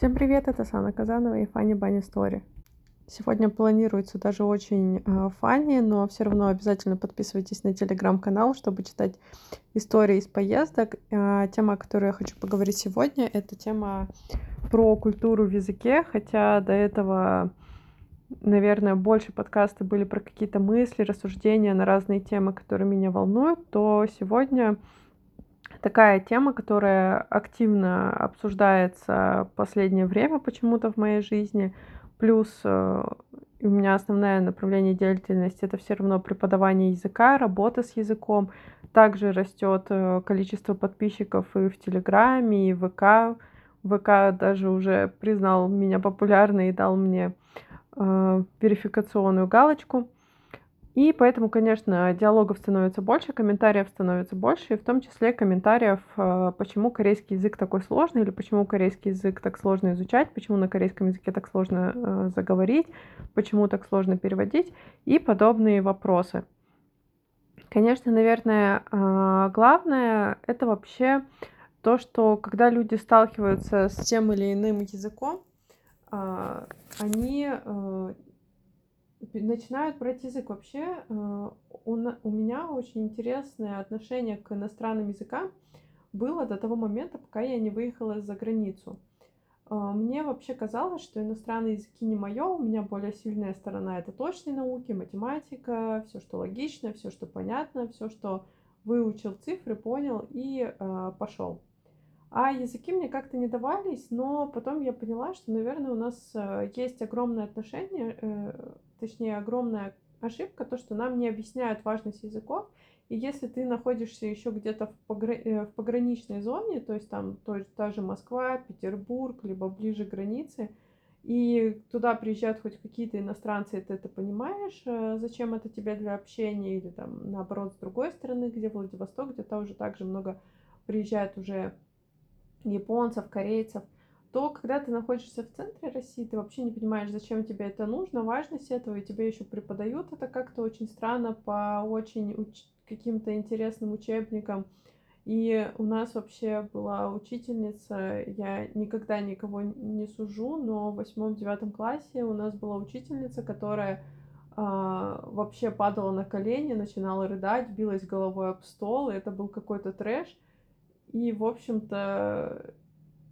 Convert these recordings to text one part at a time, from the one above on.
Всем привет, это Сана Казанова и Фанни Банни Стори. Сегодня планируется даже очень э, но все равно обязательно подписывайтесь на телеграм-канал, чтобы читать истории из поездок. Э, тема, о которой я хочу поговорить сегодня, это тема про культуру в языке, хотя до этого, наверное, больше подкасты были про какие-то мысли, рассуждения на разные темы, которые меня волнуют, то сегодня такая тема, которая активно обсуждается в последнее время почему-то в моей жизни. Плюс э, у меня основное направление деятельности это все равно преподавание языка, работа с языком. Также растет э, количество подписчиков и в Телеграме, и в ВК. ВК даже уже признал меня популярной и дал мне э, верификационную галочку. И поэтому, конечно, диалогов становится больше, комментариев становится больше, и в том числе комментариев, э, почему корейский язык такой сложный, или почему корейский язык так сложно изучать, почему на корейском языке так сложно э, заговорить, почему так сложно переводить, и подобные вопросы. Конечно, наверное, э, главное это вообще то, что когда люди сталкиваются с тем или иным языком, они начинают брать язык. Вообще э, у, у меня очень интересное отношение к иностранным языкам было до того момента, пока я не выехала за границу. Э, мне вообще казалось, что иностранные языки не мое, у меня более сильная сторона это точные науки, математика, все, что логично, все, что понятно, все, что выучил цифры, понял и э, пошел. А языки мне как-то не давались, но потом я поняла, что, наверное, у нас э, есть огромное отношение, э, точнее, огромная ошибка, то, что нам не объясняют важность языков. И если ты находишься еще где-то в, погра... Э, в пограничной зоне, то есть там то есть та же Москва, Петербург, либо ближе к границе, и туда приезжают хоть какие-то иностранцы, и ты это понимаешь, зачем это тебе для общения, или там наоборот с другой стороны, где Владивосток, где-то уже также много приезжает уже японцев, корейцев, то когда ты находишься в центре России, ты вообще не понимаешь, зачем тебе это нужно, важность этого, и тебе еще преподают это как-то очень странно по очень уч- каким-то интересным учебникам. И у нас вообще была учительница, я никогда никого не сужу, но в восьмом-девятом классе у нас была учительница, которая а, вообще падала на колени, начинала рыдать, билась головой об стол, и это был какой-то трэш. И, в общем-то,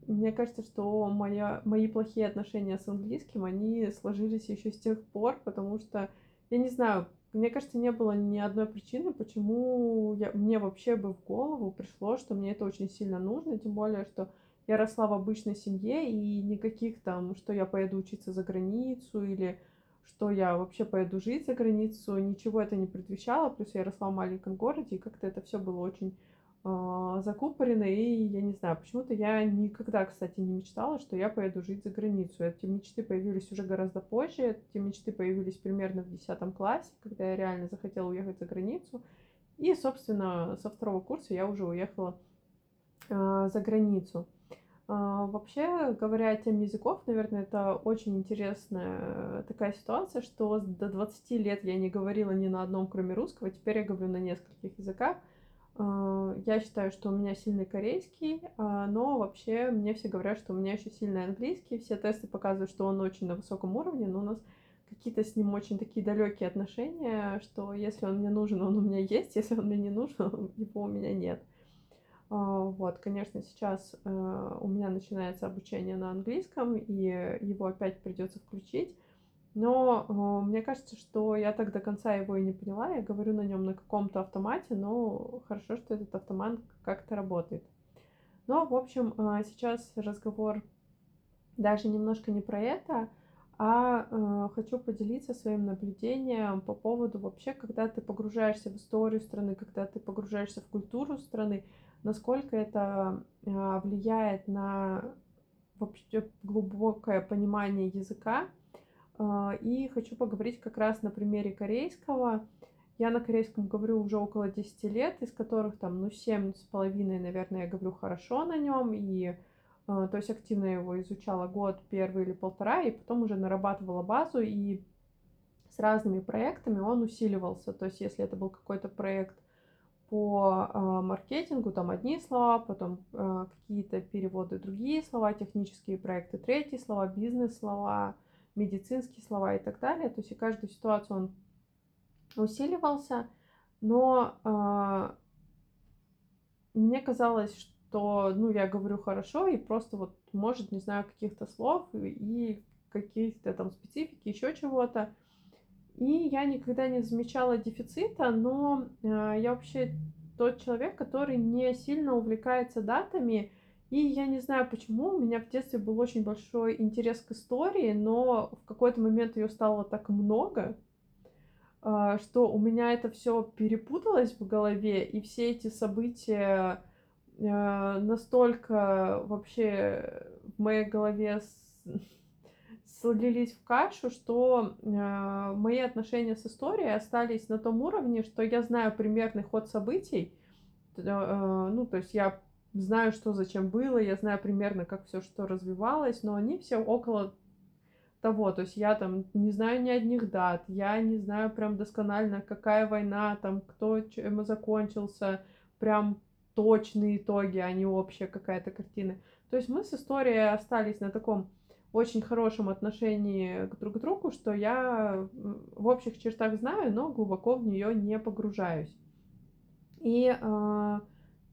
мне кажется, что моя, мои плохие отношения с английским, они сложились еще с тех пор, потому что, я не знаю, мне кажется, не было ни одной причины, почему я, мне вообще бы в голову пришло, что мне это очень сильно нужно, тем более, что я росла в обычной семье, и никаких там, что я поеду учиться за границу, или что я вообще поеду жить за границу, ничего это не предвещало, плюс я росла в маленьком городе, и как-то это все было очень закупорены, и я не знаю, почему-то я никогда, кстати, не мечтала, что я поеду жить за границу. Эти мечты появились уже гораздо позже, эти мечты появились примерно в 10 классе, когда я реально захотела уехать за границу. И, собственно, со второго курса я уже уехала э, за границу. Uh, вообще, говоря о теме языков, наверное, это очень интересная такая ситуация, что до 20 лет я не говорила ни на одном, кроме русского, теперь я говорю на нескольких языках. А, я считаю, что у меня сильный корейский, а, но вообще мне все говорят, что у меня еще сильный английский. Все тесты показывают, что он очень на высоком уровне, но у нас какие-то с ним очень такие далекие отношения, что если он мне нужен, он у меня есть, если он мне не нужен, его у меня нет. А, вот, конечно, сейчас у меня начинается обучение на английском, и его опять придется включить. Но э, мне кажется, что я так до конца его и не поняла. Я говорю на нем на каком-то автомате, но хорошо, что этот автомат как-то работает. Но, в общем, э, сейчас разговор даже немножко не про это, а э, хочу поделиться своим наблюдением по поводу вообще, когда ты погружаешься в историю страны, когда ты погружаешься в культуру страны, насколько это э, влияет на вообще глубокое понимание языка, и хочу поговорить как раз на примере корейского. Я на корейском говорю уже около 10 лет, из которых там, ну, семь с половиной, наверное, я говорю хорошо на нем, и а, то есть активно его изучала год, первый или полтора, и потом уже нарабатывала базу, и с разными проектами он усиливался. То есть если это был какой-то проект по э, маркетингу, там одни слова, потом э, какие-то переводы другие слова, технические проекты третьи слова, бизнес-слова, медицинские слова и так далее. То есть и каждую ситуацию он усиливался, но э, мне казалось, что, ну, я говорю хорошо, и просто вот, может, не знаю каких-то слов и каких-то там специфики, еще чего-то. И я никогда не замечала дефицита, но э, я вообще тот человек, который не сильно увлекается датами, и я не знаю почему, у меня в детстве был очень большой интерес к истории, но в какой-то момент ее стало так много, э, что у меня это все перепуталось в голове, и все эти события э, настолько вообще в моей голове слились в кашу, что э, мои отношения с историей остались на том уровне, что я знаю примерный ход событий, ну, то есть я знаю, что зачем было, я знаю примерно, как все что развивалось, но они все около того, то есть я там не знаю ни одних дат, я не знаю прям досконально, какая война, там, кто чем закончился, прям точные итоги, а не общая какая-то картина. То есть мы с историей остались на таком очень хорошем отношении друг к другу, что я в общих чертах знаю, но глубоко в нее не погружаюсь. И э,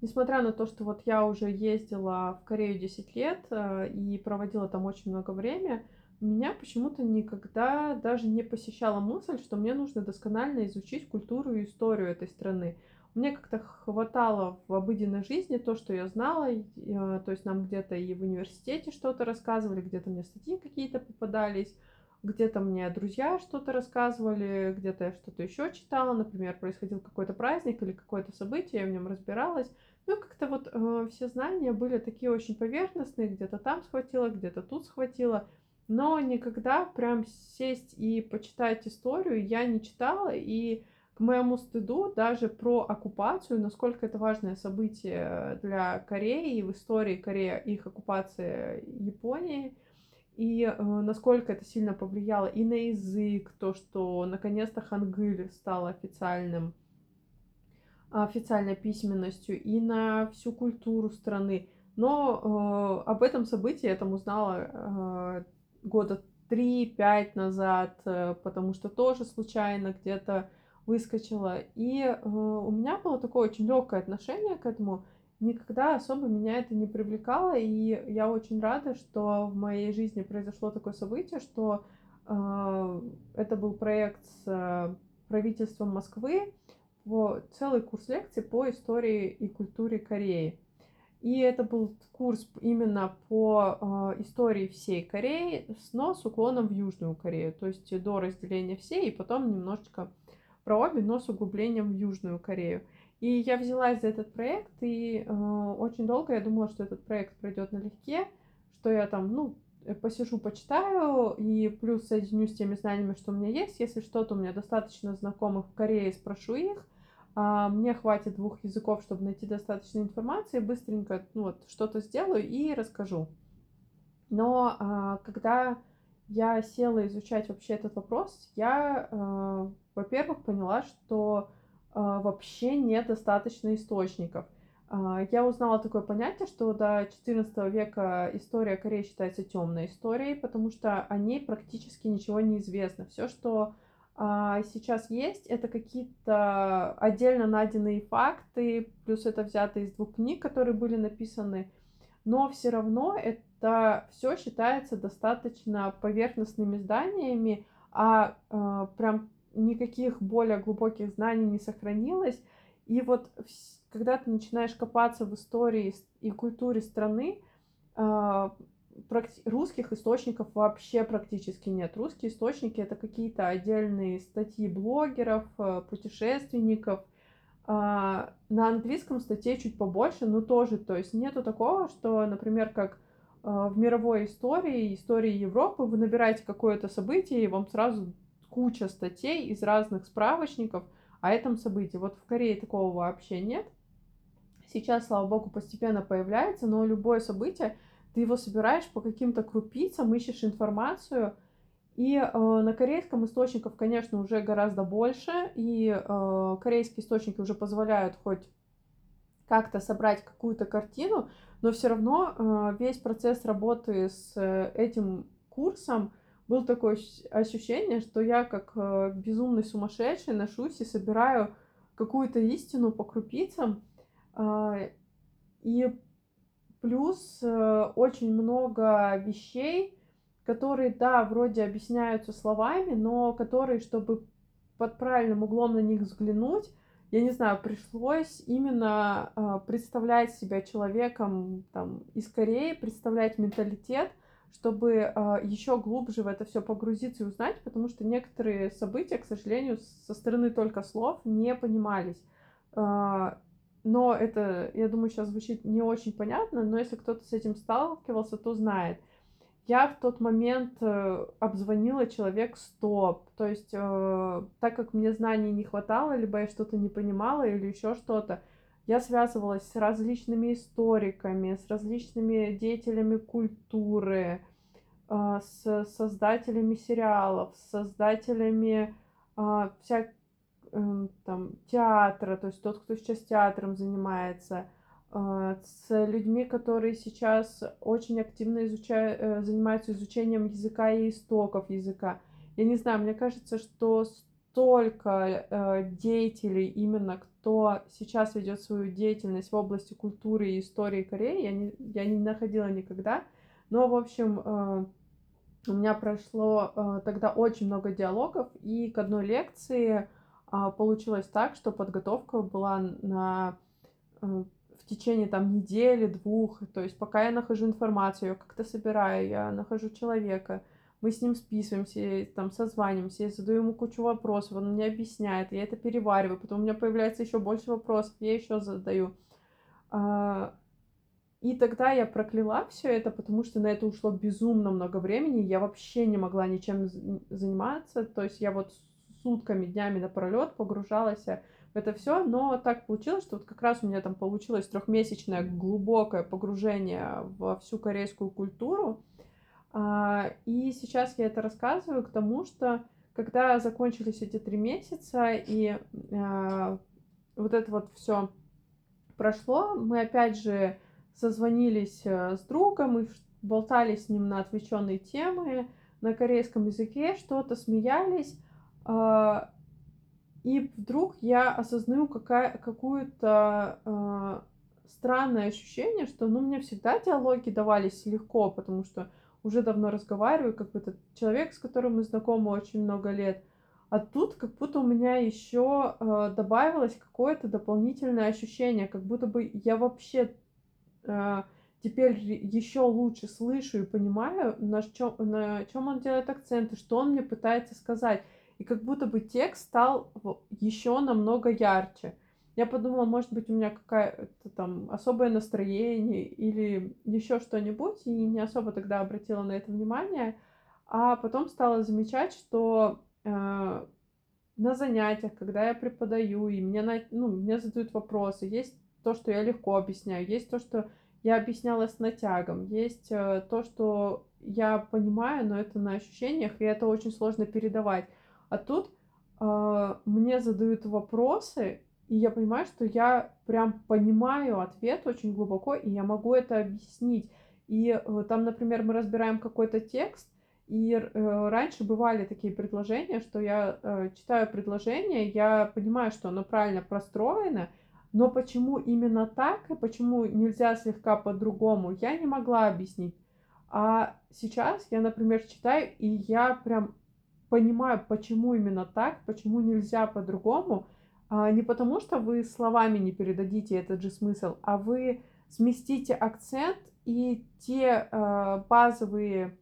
несмотря на то, что вот я уже ездила в Корею 10 лет э, и проводила там очень много времени, меня почему-то никогда даже не посещала мысль, что мне нужно досконально изучить культуру и историю этой страны мне как-то хватало в обыденной жизни то, что я знала, то есть нам где-то и в университете что-то рассказывали, где-то мне статьи какие-то попадались, где-то мне друзья что-то рассказывали, где-то я что-то еще читала, например, происходил какой-то праздник или какое-то событие, я в нем разбиралась. Ну, как-то вот э, все знания были такие очень поверхностные, где-то там схватила, где-то тут схватила, но никогда прям сесть и почитать историю я не читала, и к моему стыду, даже про оккупацию, насколько это важное событие для Кореи, в истории Кореи, их оккупация Японии, и э, насколько это сильно повлияло и на язык, то, что наконец-то хангыль стал официальным, официальной письменностью, и на всю культуру страны. Но э, об этом событии я там узнала э, года 3-5 назад, э, потому что тоже случайно где-то выскочила. И э, у меня было такое очень легкое отношение к этому. Никогда особо меня это не привлекало, и я очень рада, что в моей жизни произошло такое событие, что э, это был проект с э, правительством Москвы, по, целый курс лекций по истории и культуре Кореи. И это был курс именно по э, истории всей Кореи, но с уклоном в Южную Корею, то есть до разделения всей, и потом немножечко про обе, но с углублением в Южную Корею. И я взялась за этот проект, и э, очень долго я думала, что этот проект пройдет налегке, что я там, ну, посижу, почитаю, и плюс соединю с теми знаниями, что у меня есть. Если что-то у меня достаточно знакомых в Корее, спрошу их. А мне хватит двух языков, чтобы найти достаточно информации, быстренько ну, вот, что-то сделаю и расскажу. Но а, когда я села изучать вообще этот вопрос, я, э, во-первых, поняла, что э, вообще недостаточно источников. Э, я узнала такое понятие, что до XIV века история Кореи считается темной историей, потому что о ней практически ничего не известно. Все, что сейчас есть, это какие-то отдельно найденные факты, плюс это взято из двух книг, которые были написаны, но все равно это это все считается достаточно поверхностными зданиями, а э, прям никаких более глубоких знаний не сохранилось. И вот когда ты начинаешь копаться в истории и культуре страны, э, русских источников вообще практически нет. Русские источники это какие-то отдельные статьи блогеров, э, путешественников. На английском статей чуть побольше, но тоже, то есть нету такого, что, например, как а, в мировой истории, истории Европы, вы набираете какое-то событие, и вам сразу куча статей из разных справочников о этом событии. Вот в Корее такого вообще нет. Сейчас, слава богу, постепенно появляется, но любое событие, ты его собираешь по каким-то крупицам, ищешь информацию, И э, на корейском источников, конечно, уже гораздо больше, и э, корейские источники уже позволяют хоть как-то собрать какую-то картину, но все равно э, весь процесс работы с э, этим курсом был такое ощущение, что я как э, безумный сумасшедший ношусь и собираю какую-то истину по крупицам. Э, и плюс э, очень много вещей, которые, да, вроде объясняются словами, но которые, чтобы под правильным углом на них взглянуть, я не знаю, пришлось именно э, представлять себя человеком там, из Кореи, представлять менталитет, чтобы э, еще глубже в это все погрузиться и узнать, потому что некоторые события, к сожалению, со стороны только слов не понимались. Э, но это, я думаю, сейчас звучит не очень понятно, но если кто-то с этим сталкивался, то знает. Я в тот момент э, обзвонила человек 100, то есть э, так как мне знаний не хватало, либо я что-то не понимала или еще что-то, я связывалась с различными историками, с различными деятелями культуры, э, с создателями сериалов, с создателями э, всяких там театра, то есть тот, кто сейчас театром занимается, а, с людьми, которые сейчас очень активно изучают, э, занимаются изучением языка и истоков языка. Я не знаю, мне кажется, что столько э, деятелей, именно кто сейчас ведет свою деятельность в области культуры и истории Кореи, я не, я не находила никогда. Но, в общем, э, у меня прошло тогда очень много диалогов, и к одной лекции получилось так, что подготовка была на в течение там недели, двух, то есть пока я нахожу информацию, я как-то собираю, я нахожу человека, мы с ним списываемся, там созваниваемся, я задаю ему кучу вопросов, он мне объясняет, я это перевариваю, потом у меня появляется еще больше вопросов, я еще задаю. А, и тогда я прокляла все это, потому что на это ушло безумно много времени, я вообще не могла ничем заниматься, то есть я вот сутками, днями напролет погружалась это все, но так получилось, что вот как раз у меня там получилось трехмесячное глубокое погружение во всю корейскую культуру. А, и сейчас я это рассказываю к тому, что когда закончились эти три месяца и а, вот это вот все прошло, мы опять же созвонились э, с другом и болтали с ним на отвлеченные темы на корейском языке, что-то смеялись. А, и вдруг я осознаю какая, какую-то э, странное ощущение, что ну, мне всегда диалоги давались легко, потому что уже давно разговариваю, как бы этот человек, с которым мы знакомы очень много лет. А тут как будто у меня еще э, добавилось какое-то дополнительное ощущение, как будто бы я вообще э, теперь еще лучше слышу и понимаю, на чем, на чем он делает акценты, что он мне пытается сказать и как будто бы текст стал еще намного ярче. Я подумала, может быть, у меня какое-то там особое настроение или еще что-нибудь, и не особо тогда обратила на это внимание. А потом стала замечать, что э, на занятиях, когда я преподаю, и мне, на, ну, мне задают вопросы, есть то, что я легко объясняю, есть то, что я объясняла с натягом, есть э, то, что я понимаю, но это на ощущениях, и это очень сложно передавать. А тут э, мне задают вопросы, и я понимаю, что я прям понимаю ответ очень глубоко, и я могу это объяснить. И э, там, например, мы разбираем какой-то текст, и э, раньше бывали такие предложения, что я э, читаю предложение, я понимаю, что оно правильно простроено, но почему именно так и почему нельзя слегка по-другому, я не могла объяснить. А сейчас я, например, читаю, и я прям понимаю, почему именно так, почему нельзя по-другому, а не потому что вы словами не передадите этот же смысл, а вы сместите акцент и те э, базовые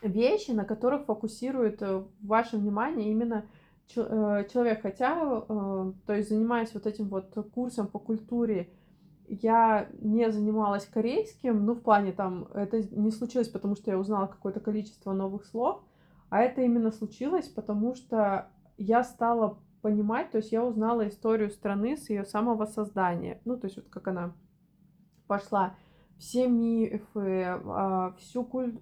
вещи, на которых фокусирует э, ваше внимание именно э, человек. Хотя, э, то есть занимаясь вот этим вот курсом по культуре, я не занималась корейским, ну, в плане там, это не случилось, потому что я узнала какое-то количество новых слов, а это именно случилось, потому что я стала понимать, то есть я узнала историю страны с ее самого создания. Ну, то есть вот как она пошла. Все мифы, а, всю куль...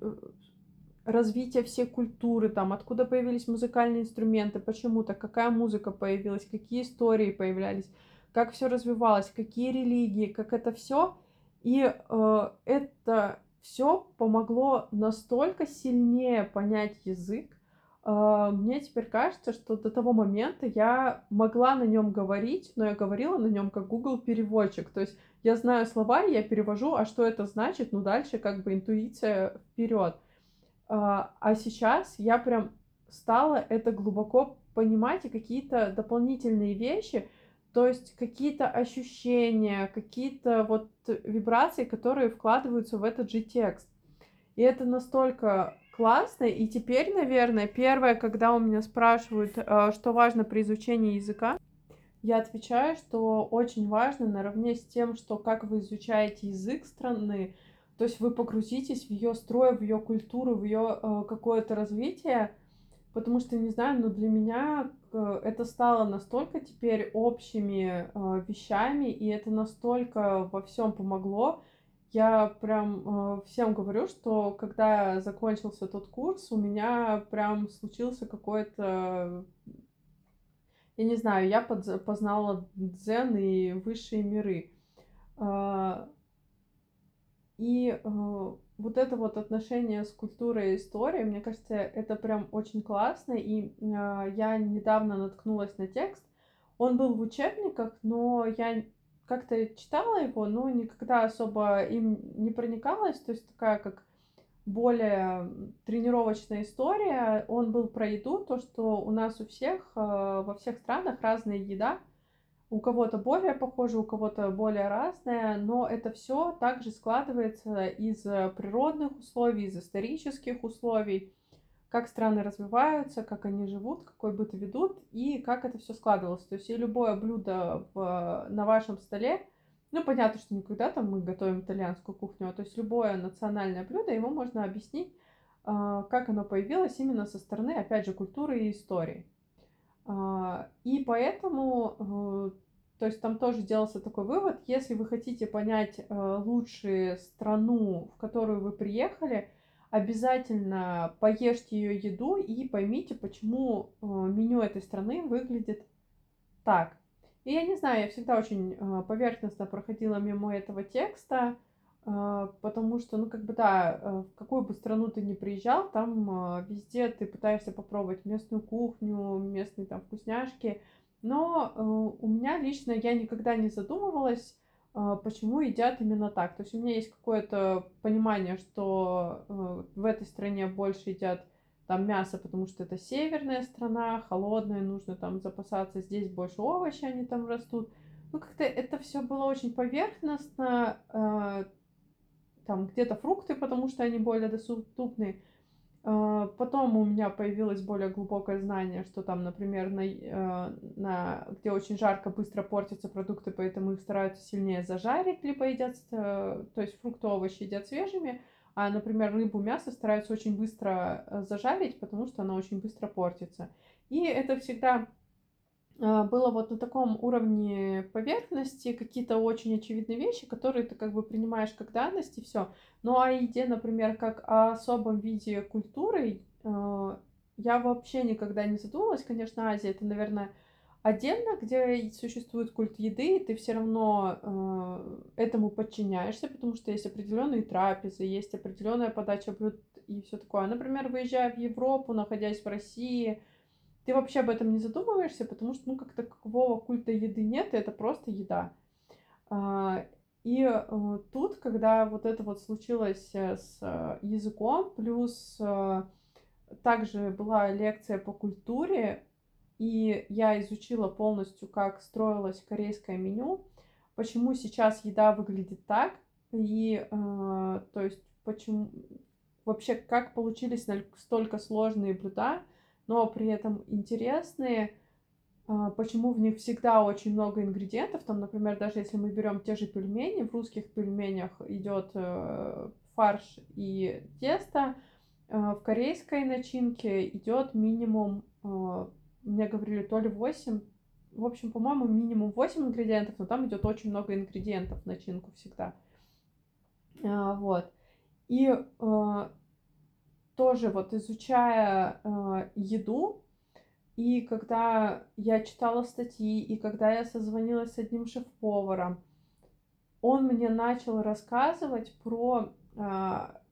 развитие всей культуры, там, откуда появились музыкальные инструменты, почему-то, какая музыка появилась, какие истории появлялись, как все развивалось, какие религии, как это все. И э, это все помогло настолько сильнее понять язык. Э, мне теперь кажется, что до того момента я могла на нем говорить, но я говорила на нем как Google переводчик. То есть я знаю слова, я перевожу, а что это значит, ну дальше как бы интуиция вперед. А, а сейчас я прям стала это глубоко понимать и какие-то дополнительные вещи, то есть какие-то ощущения, какие-то вот вибрации, которые вкладываются в этот же текст. И это настолько классно. И теперь, наверное, первое, когда у меня спрашивают, а, что важно при изучении языка, я отвечаю, что очень важно наравне с тем, что как вы изучаете язык страны, то есть вы погрузитесь в ее строй, в ее культуру, в ее э, какое-то развитие, потому что, не знаю, но для меня э, это стало настолько теперь общими э, вещами, и это настолько во всем помогло. Я прям э, всем говорю, что когда закончился тот курс, у меня прям случился какой-то я не знаю, я под, познала дзен и высшие миры. Э, и э, вот это вот отношение с культурой и историей, мне кажется, это прям очень классно. И э, я недавно наткнулась на текст. Он был в учебниках, но я как-то читала его, но никогда особо им не проникалась. То есть такая как более тренировочная история. Он был про еду, то, что у нас у всех, э, во всех странах разная еда у кого-то более похоже, у кого-то более разное, но это все также складывается из природных условий, из исторических условий, как страны развиваются, как они живут, какой быт ведут и как это все складывалось. То есть и любое блюдо в, на вашем столе, ну понятно, что никогда там мы готовим итальянскую кухню, а то есть любое национальное блюдо, его можно объяснить, а, как оно появилось именно со стороны, опять же, культуры и истории. А, и поэтому, э, то есть там тоже делался такой вывод, если вы хотите понять э, лучше страну, в которую вы приехали, обязательно поешьте ее еду и поймите, почему э, меню этой страны выглядит так. И я не знаю, я всегда очень поверхностно проходила мимо этого текста, потому что, ну, как бы, да, э, в какую бы страну ты ни приезжал, там везде ты пытаешься попробовать местную кухню, местные там вкусняшки, но э, у меня лично я никогда не задумывалась, а, почему едят именно так. То есть у меня есть какое-то понимание, что э, в этой стране больше едят там мясо, потому что это северная страна, холодная, нужно там запасаться, здесь больше овощи, они там растут. Ну, как-то это все было очень поверхностно, там где-то фрукты, потому что они более доступны. А, потом у меня появилось более глубокое знание, что там, например, на, э, на, где очень жарко, быстро портятся продукты, поэтому их стараются сильнее зажарить, либо едят, э, то есть фрукты, овощи едят свежими, а, например, рыбу, мясо стараются очень быстро э, зажарить, потому что оно очень быстро портится. И это всегда а, было вот на таком уровне поверхности какие-то очень очевидные вещи, которые ты как бы принимаешь как данность и все. Ну а еде, например, как о особом виде культуры, а, я вообще никогда не задумывалась. Конечно, Азия это, наверное, отдельно, где существует культ еды, и ты все равно э, этому подчиняешься, потому что есть определенные трапезы, есть определенная подача блюд и все такое. Например, выезжая в Европу, находясь в России, ты вообще об этом не задумываешься, потому что, ну, как такового культа еды нет, и это просто еда. А, и э, тут, когда вот это вот случилось э, с э, языком, плюс также была лекция по культуре, и я изучила полностью, как строилось корейское меню, почему сейчас еда выглядит так, и то есть почему вообще как получились столько сложные блюда, но при этом интересные, а, почему в них всегда очень много ингредиентов. Там, например, даже если мы берем те же пельмени, в русских пельменях идет э, фарш и тесто, э, в корейской начинке идет минимум, э, мне говорили, то ли 8, в общем, по-моему, минимум 8 ингредиентов, но там идет очень много ингредиентов в начинку всегда. А, вот. И тоже вот изучая э, еду, и когда я читала статьи, и когда я созвонилась с одним шеф-поваром, он мне начал рассказывать про э,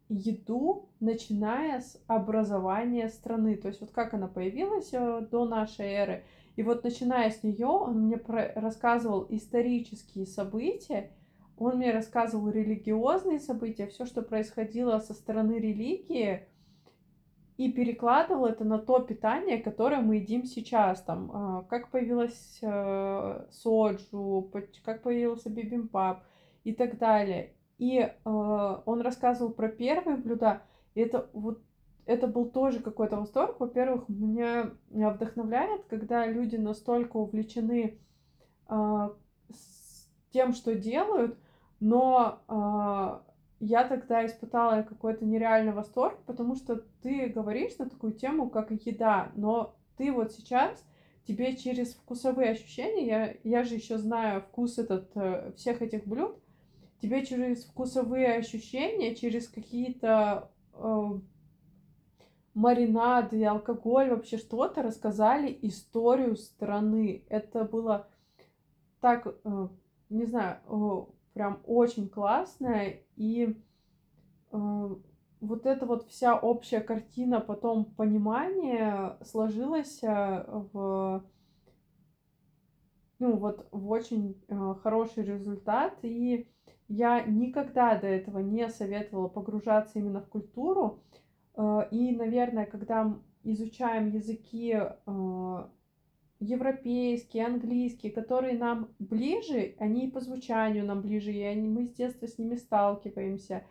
еду, начиная с образования страны. То есть вот как она появилась э, до нашей эры. И вот начиная с нее, он мне про- рассказывал исторические события, он мне рассказывал религиозные события, все, что происходило со стороны религии, и перекладывал это на то питание, которое мы едим сейчас. Там, а, как появилась э, соджу, как появился бибимпап и так далее. И э, он рассказывал про первые блюда. И это вот это был тоже какой-то восторг. Во-первых, меня вдохновляет, когда люди настолько увлечены э, тем, что делают, но э, я тогда испытала какой-то нереальный восторг, потому что ты говоришь на такую тему, как еда, но ты вот сейчас тебе через вкусовые ощущения, я, я же еще знаю вкус этот э, всех этих блюд, тебе через вкусовые ощущения, через какие-то э, маринады, алкоголь, вообще что-то рассказали историю страны. Это было так, э, не знаю, э, прям очень классная, и э, вот эта вот вся общая картина, потом понимание сложилось э, в ну вот в очень э, хороший результат, и я никогда до этого не советовала погружаться именно в культуру, э, и, наверное, когда изучаем языки э, европейские, английские, которые нам ближе, они и по звучанию нам ближе, и они, мы с детства с ними сталкиваемся.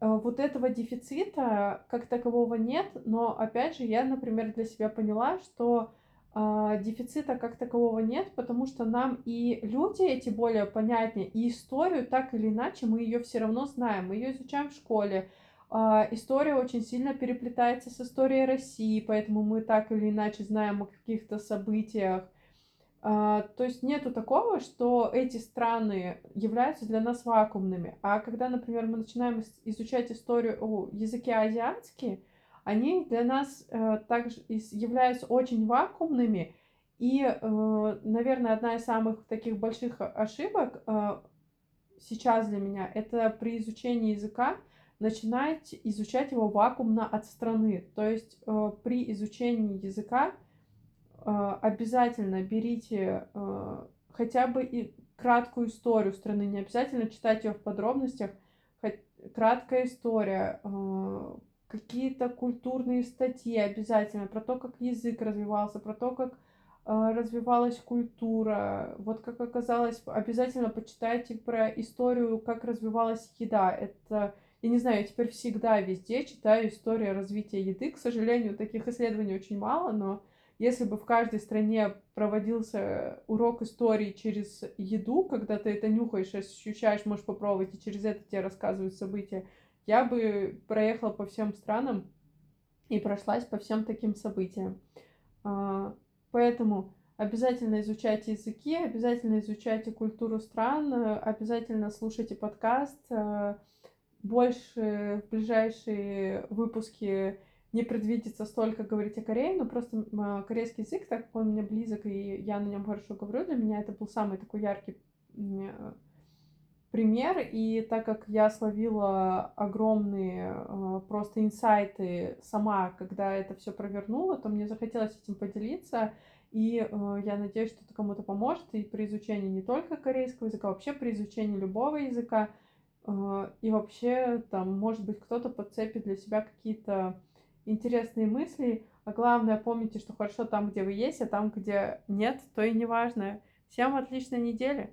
Э, вот этого дефицита как такового нет, но опять же я, например, для себя поняла, что э, дефицита как такового нет, потому что нам и люди эти более понятнее, и историю так или иначе мы ее все равно знаем, мы ее изучаем в школе, история очень сильно переплетается с историей России, поэтому мы так или иначе знаем о каких-то событиях. А, то есть нету такого, что эти страны являются для нас вакуумными. А когда, например, мы начинаем изучать историю о языке азиатский, они для нас э, также являются очень вакуумными. И, э, наверное, одна из самых таких больших ошибок э, сейчас для меня это при изучении языка начинать изучать его вакуумно от страны. То есть э, при изучении языка э, обязательно берите э, хотя бы и краткую историю страны, не обязательно читать ее в подробностях, хоть, краткая история, э, какие-то культурные статьи обязательно про то, как язык развивался, про то, как э, развивалась культура. Вот как оказалось, обязательно почитайте про историю, как развивалась еда. Это я не знаю, я теперь всегда везде читаю историю развития еды. К сожалению, таких исследований очень мало, но если бы в каждой стране проводился урок истории через еду, когда ты это нюхаешь, ощущаешь, можешь попробовать, и через это тебе рассказывают события, я бы проехала по всем странам и прошлась по всем таким событиям. А, поэтому обязательно изучайте языки, обязательно изучайте культуру стран, обязательно слушайте подкаст, больше в ближайшие выпуски не предвидится столько говорить о Корее, но просто а, корейский язык, так как он мне близок, и я на нем хорошо говорю, для меня это был самый такой яркий пример, и так как я словила огромные а, просто инсайты сама, когда это все провернула, то мне захотелось этим поделиться, и а, я надеюсь, что это кому-то поможет и при изучении не только корейского языка, а вообще при изучении любого языка, а, и вообще, там, может быть, кто-то подцепит для себя какие-то интересные мысли. А главное, помните, что хорошо там, где вы есть, а там, где нет, то и не важно. Всем отличной недели!